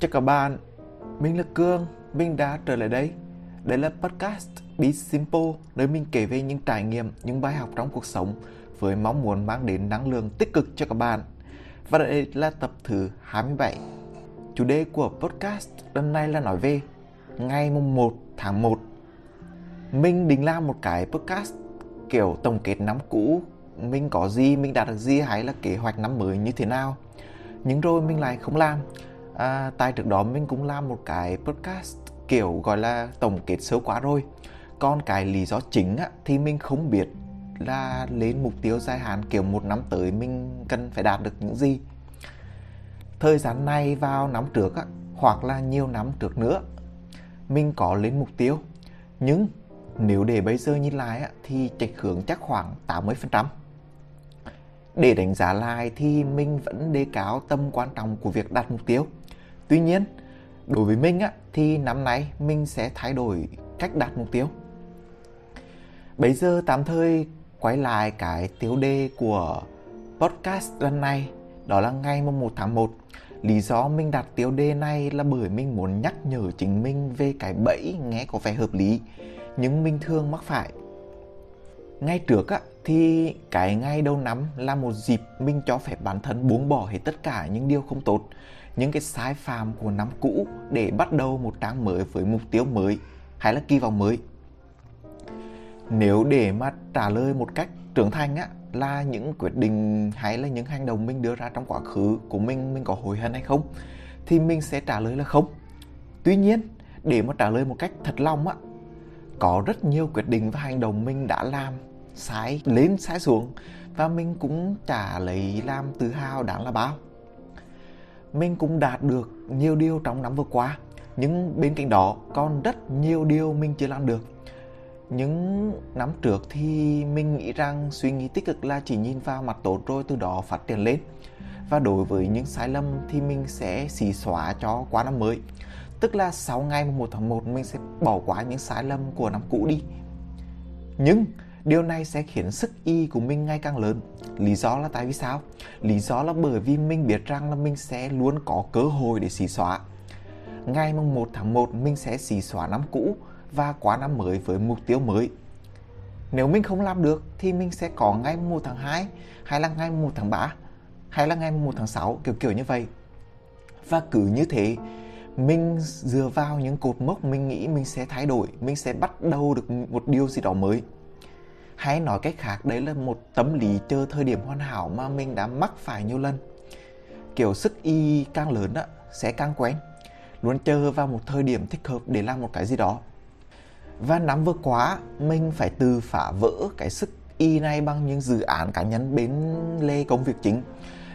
Chào các bạn, mình là Cương, mình đã trở lại đây. Đây là podcast Be Simple, nơi mình kể về những trải nghiệm, những bài học trong cuộc sống với mong muốn mang đến năng lượng tích cực cho các bạn. Và đây là tập thứ 27. Chủ đề của podcast lần này là nói về ngày mùng 1 tháng 1. Mình định làm một cái podcast kiểu tổng kết năm cũ, mình có gì, mình đạt được gì hay là kế hoạch năm mới như thế nào. Nhưng rồi mình lại không làm à, tại trước đó mình cũng làm một cái podcast kiểu gọi là tổng kết sơ quá rồi. Còn cái lý do chính á, thì mình không biết là lên mục tiêu dài hạn kiểu một năm tới mình cần phải đạt được những gì. Thời gian này vào năm trước á, hoặc là nhiều năm trước nữa mình có lên mục tiêu. Nhưng nếu để bây giờ nhìn lại á, thì chạy hướng chắc khoảng 80% để đánh giá lại thì mình vẫn đề cao tầm quan trọng của việc đặt mục tiêu. Tuy nhiên, đối với mình á, thì năm nay mình sẽ thay đổi cách đặt mục tiêu. Bây giờ tạm thời quay lại cái tiêu đề của podcast lần này đó là ngày 1 tháng 1. Lý do mình đặt tiêu đề này là bởi mình muốn nhắc nhở chính mình về cái bẫy nghe có vẻ hợp lý nhưng mình thường mắc phải. Ngay trước á, thì cái ngày đầu năm là một dịp mình cho phép bản thân buông bỏ hết tất cả những điều không tốt những cái sai phạm của năm cũ để bắt đầu một trang mới với mục tiêu mới hay là kỳ vọng mới. Nếu để mà trả lời một cách trưởng thành á, là những quyết định hay là những hành động mình đưa ra trong quá khứ của mình mình có hối hận hay không, thì mình sẽ trả lời là không. Tuy nhiên, để mà trả lời một cách thật lòng á, có rất nhiều quyết định và hành động mình đã làm sai, lên sai xuống và mình cũng chả lấy làm tự hào đáng là bao mình cũng đạt được nhiều điều trong năm vừa qua. Nhưng bên cạnh đó, còn rất nhiều điều mình chưa làm được. Những năm trước thì mình nghĩ rằng suy nghĩ tích cực là chỉ nhìn vào mặt tốt rồi từ đó phát triển lên. Và đối với những sai lầm thì mình sẽ xì xóa cho qua năm mới. Tức là sau ngày 1 tháng 1 mình sẽ bỏ qua những sai lầm của năm cũ đi. Nhưng Điều này sẽ khiến sức y của mình ngày càng lớn. Lý do là tại vì sao? Lý do là bởi vì mình biết rằng là mình sẽ luôn có cơ hội để xì xóa. Ngày mùng 1 tháng 1 mình sẽ xì xóa năm cũ và qua năm mới với mục tiêu mới. Nếu mình không làm được thì mình sẽ có ngày 1 tháng 2 hay là ngày 1 tháng 3 hay là ngày 1 tháng 6 kiểu kiểu như vậy. Và cứ như thế mình dựa vào những cột mốc mình nghĩ mình sẽ thay đổi, mình sẽ bắt đầu được một điều gì đó mới hay nói cách khác đấy là một tâm lý chờ thời điểm hoàn hảo mà mình đã mắc phải nhiều lần. Kiểu sức y càng lớn á, sẽ càng quen. Luôn chờ vào một thời điểm thích hợp để làm một cái gì đó. Và năm vừa quá mình phải từ phá vỡ cái sức y này bằng những dự án cá nhân bên lề công việc chính.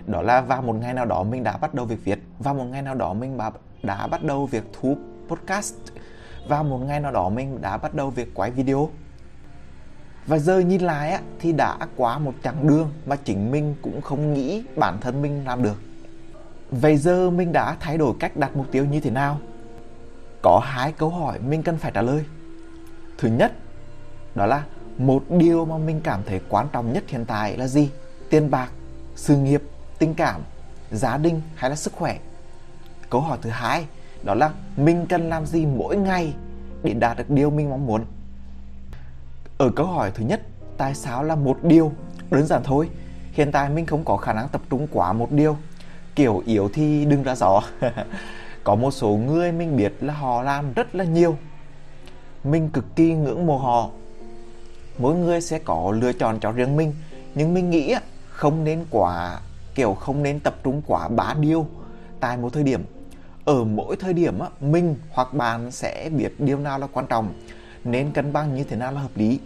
Đó là vào một ngày nào đó mình đã bắt đầu việc viết vào một ngày nào đó mình đã bắt đầu việc thu podcast, vào một ngày nào đó mình đã bắt đầu việc quay video và giờ nhìn lại á, thì đã quá một chặng đường mà chính mình cũng không nghĩ bản thân mình làm được. Vậy giờ mình đã thay đổi cách đặt mục tiêu như thế nào? Có hai câu hỏi mình cần phải trả lời. Thứ nhất đó là một điều mà mình cảm thấy quan trọng nhất hiện tại là gì? Tiền bạc sự nghiệp tình cảm gia đình hay là sức khỏe? Câu hỏi thứ hai đó là mình cần làm gì mỗi ngày để đạt được điều mình mong muốn? Ở câu hỏi thứ nhất, tại sao là một điều? Đơn giản thôi, hiện tại mình không có khả năng tập trung quá một điều. Kiểu yếu thì đừng ra gió. có một số người mình biết là họ làm rất là nhiều. Mình cực kỳ ngưỡng mộ họ. Mỗi người sẽ có lựa chọn cho riêng mình, nhưng mình nghĩ không nên quá kiểu không nên tập trung quá bá điều tại một thời điểm. Ở mỗi thời điểm mình hoặc bạn sẽ biết điều nào là quan trọng nên cân bằng như thế nào là hợp lý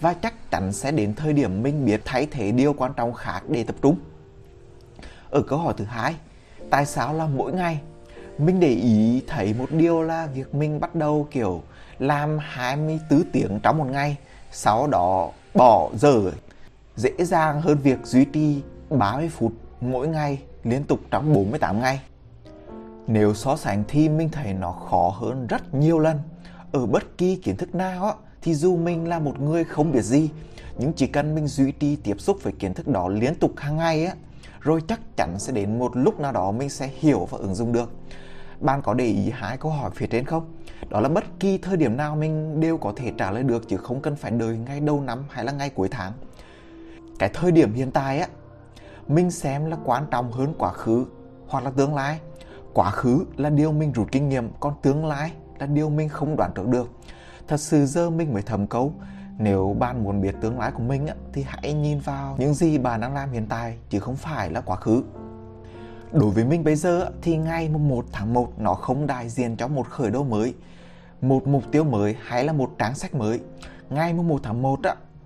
và chắc chắn sẽ đến thời điểm mình biết thay thế điều quan trọng khác để tập trung. Ở câu hỏi thứ hai, tại sao là mỗi ngày? Mình để ý thấy một điều là việc mình bắt đầu kiểu làm 24 tiếng trong một ngày, sau đó bỏ giờ dễ dàng hơn việc duy trì 30 phút mỗi ngày liên tục trong 48 ngày. Nếu so sánh thì mình thấy nó khó hơn rất nhiều lần ở bất kỳ kiến thức nào á, thì dù mình là một người không biết gì nhưng chỉ cần mình duy trì tiếp xúc với kiến thức đó liên tục hàng ngày á rồi chắc chắn sẽ đến một lúc nào đó mình sẽ hiểu và ứng dụng được. Bạn có để ý hai câu hỏi phía trên không? Đó là bất kỳ thời điểm nào mình đều có thể trả lời được chứ không cần phải đợi ngay đầu năm hay là ngay cuối tháng. Cái thời điểm hiện tại á mình xem là quan trọng hơn quá khứ hoặc là tương lai. Quá khứ là điều mình rút kinh nghiệm còn tương lai là điều mình không đoán trước được. Thật sự giờ mình mới thầm cấu, nếu bạn muốn biết tương lai của mình thì hãy nhìn vào những gì bạn đang làm hiện tại chứ không phải là quá khứ. Đối với mình bây giờ thì ngày 1 tháng 1 nó không đại diện cho một khởi đầu mới một mục tiêu mới hay là một trang sách mới. Ngày 1 tháng 1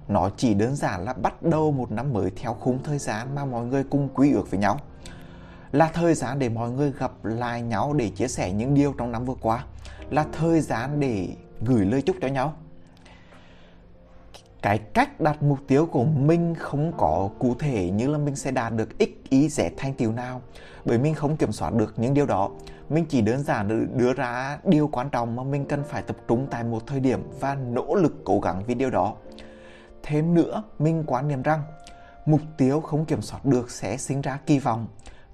nó chỉ đơn giản là bắt đầu một năm mới theo khung thời gian mà mọi người cùng quy ước với nhau. Là thời gian để mọi người gặp lại nhau để chia sẻ những điều trong năm vừa qua là thời gian để gửi lời chúc cho nhau. Cái cách đặt mục tiêu của mình không có cụ thể như là mình sẽ đạt được x, y, z thành tiêu nào, bởi mình không kiểm soát được những điều đó. Mình chỉ đơn giản đưa ra điều quan trọng mà mình cần phải tập trung tại một thời điểm và nỗ lực cố gắng vì điều đó. Thêm nữa, mình quan niệm rằng mục tiêu không kiểm soát được sẽ sinh ra kỳ vọng.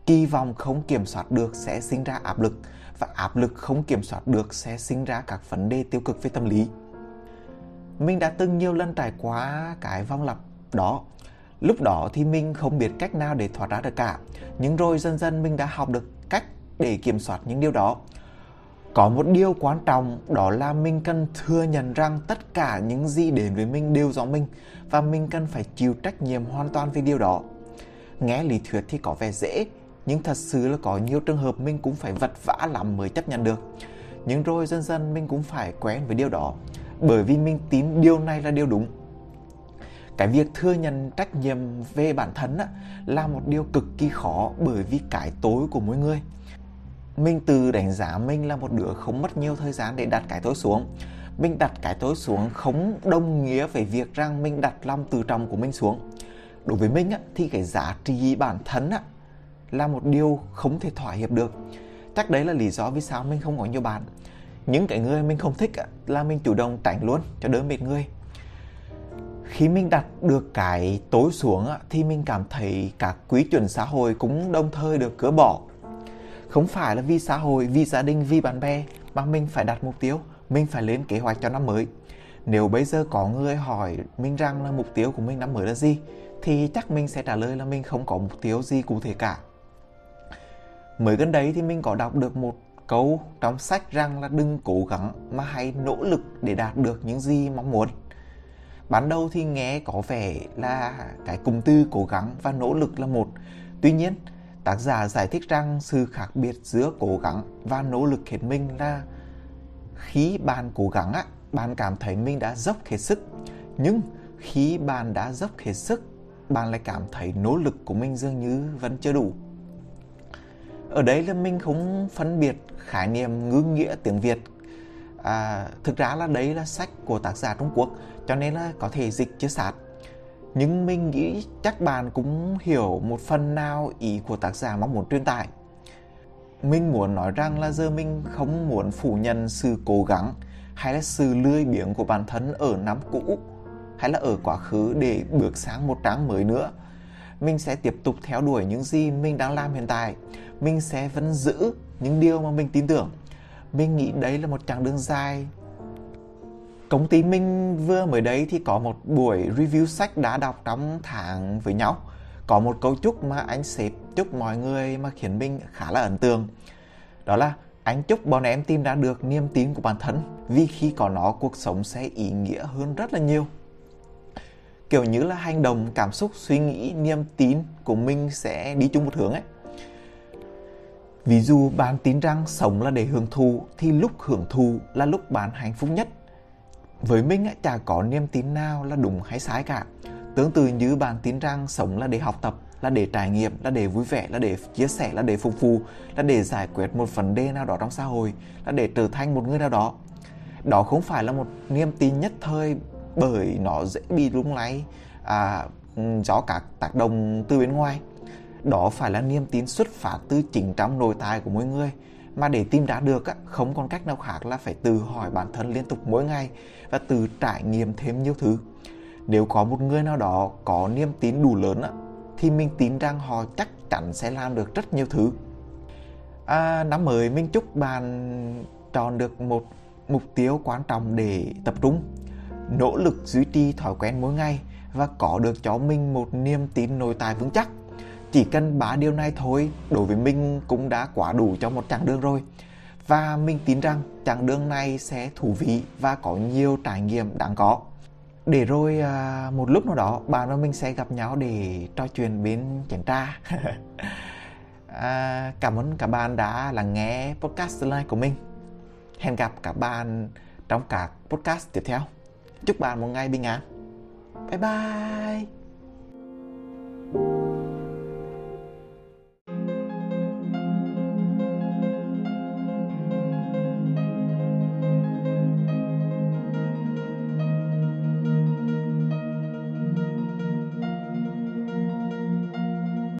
Kỳ vọng không kiểm soát được sẽ sinh ra áp lực và áp lực không kiểm soát được sẽ sinh ra các vấn đề tiêu cực về tâm lý. Mình đã từng nhiều lần trải qua cái vòng lặp đó. Lúc đó thì mình không biết cách nào để thoát ra được cả, nhưng rồi dần dần mình đã học được cách để kiểm soát những điều đó. Có một điều quan trọng, đó là mình cần thừa nhận rằng tất cả những gì đến với mình đều do mình, và mình cần phải chịu trách nhiệm hoàn toàn về điều đó. Nghe lý thuyết thì có vẻ dễ nhưng thật sự là có nhiều trường hợp mình cũng phải vật vã lắm mới chấp nhận được. Nhưng rồi dần dần mình cũng phải quen với điều đó. Bởi vì mình tin điều này là điều đúng. Cái việc thừa nhận trách nhiệm về bản thân á, là một điều cực kỳ khó bởi vì cái tối của mỗi người. Mình từ đánh giá mình là một đứa không mất nhiều thời gian để đặt cái tối xuống. Mình đặt cái tối xuống không đồng nghĩa với việc rằng mình đặt lòng từ trọng của mình xuống. Đối với mình á, thì cái giá trị bản thân á, là một điều không thể thỏa hiệp được. Chắc đấy là lý do vì sao mình không có nhiều bạn. Những cái người mình không thích là mình chủ động tránh luôn cho đỡ mệt người. Khi mình đặt được cái tối xuống thì mình cảm thấy các quý chuẩn xã hội cũng đồng thời được cỡ bỏ. Không phải là vì xã hội, vì gia đình, vì bạn bè, mà mình phải đặt mục tiêu, mình phải lên kế hoạch cho năm mới. Nếu bây giờ có người hỏi mình rằng là mục tiêu của mình năm mới là gì, thì chắc mình sẽ trả lời là mình không có mục tiêu gì cụ thể cả mới gần đấy thì mình có đọc được một câu trong sách rằng là đừng cố gắng mà hãy nỗ lực để đạt được những gì mong muốn. Ban đầu thì nghe có vẻ là cái cụm từ cố gắng và nỗ lực là một. Tuy nhiên, tác giả giải thích rằng sự khác biệt giữa cố gắng và nỗ lực hết mình là khi bạn cố gắng á, bạn cảm thấy mình đã dốc hết sức. Nhưng khi bạn đã dốc hết sức, bạn lại cảm thấy nỗ lực của mình dường như vẫn chưa đủ ở đây là mình không phân biệt khái niệm ngữ nghĩa tiếng Việt. À, thực ra là đấy là sách của tác giả Trung Quốc cho nên là có thể dịch chưa sát. Nhưng mình nghĩ chắc bạn cũng hiểu một phần nào ý của tác giả mong muốn truyền tải. Mình muốn nói rằng là giờ mình không muốn phủ nhận sự cố gắng hay là sự lười biếng của bản thân ở năm cũ hay là ở quá khứ để bước sang một trang mới nữa mình sẽ tiếp tục theo đuổi những gì mình đang làm hiện tại. Mình sẽ vẫn giữ những điều mà mình tin tưởng. Mình nghĩ đấy là một chặng đường dài. Công ty mình vừa mới đấy thì có một buổi review sách đã đọc trong tháng với nhau. Có một câu chúc mà anh sếp chúc mọi người mà khiến mình khá là ấn tượng. Đó là anh chúc bọn em tìm ra được niềm tin của bản thân, vì khi có nó, cuộc sống sẽ ý nghĩa hơn rất là nhiều kiểu như là hành động cảm xúc suy nghĩ niềm tin của mình sẽ đi chung một hướng ấy. Ví dụ bạn tin rằng sống là để hưởng thụ thì lúc hưởng thụ là lúc bạn hạnh phúc nhất. Với mình ấy, chả có niềm tin nào là đúng hay sai cả. Tương tự như bạn tin rằng sống là để học tập là để trải nghiệm là để vui vẻ là để chia sẻ là để phục vụ là để giải quyết một vấn đề nào đó trong xã hội là để trở thành một người nào đó. Đó không phải là một niềm tin nhất thời bởi nó dễ bị lung lay à, do các tác động từ bên ngoài. Đó phải là niềm tin xuất phát từ chính trong nội tại của mỗi người mà để tìm ra được không còn cách nào khác là phải tự hỏi bản thân liên tục mỗi ngày và tự trải nghiệm thêm nhiều thứ. Nếu có một người nào đó có niềm tin đủ lớn thì mình tin rằng họ chắc chắn sẽ làm được rất nhiều thứ. À, năm mới mình chúc bạn chọn được một mục tiêu quan trọng để tập trung nỗ lực duy trì thói quen mỗi ngày và có được cho mình một niềm tin nội tại vững chắc. Chỉ cần ba điều này thôi đối với mình cũng đã quá đủ cho một chặng đường rồi. Và mình tin rằng chặng đường này sẽ thú vị và có nhiều trải nghiệm đáng có. Để rồi à, một lúc nào đó bạn và mình sẽ gặp nhau để trò chuyện bên chén trà. À, cảm ơn các bạn đã lắng nghe podcast này của mình. Hẹn gặp các bạn trong các podcast tiếp theo chúc bạn một ngày bình an. Bye bye.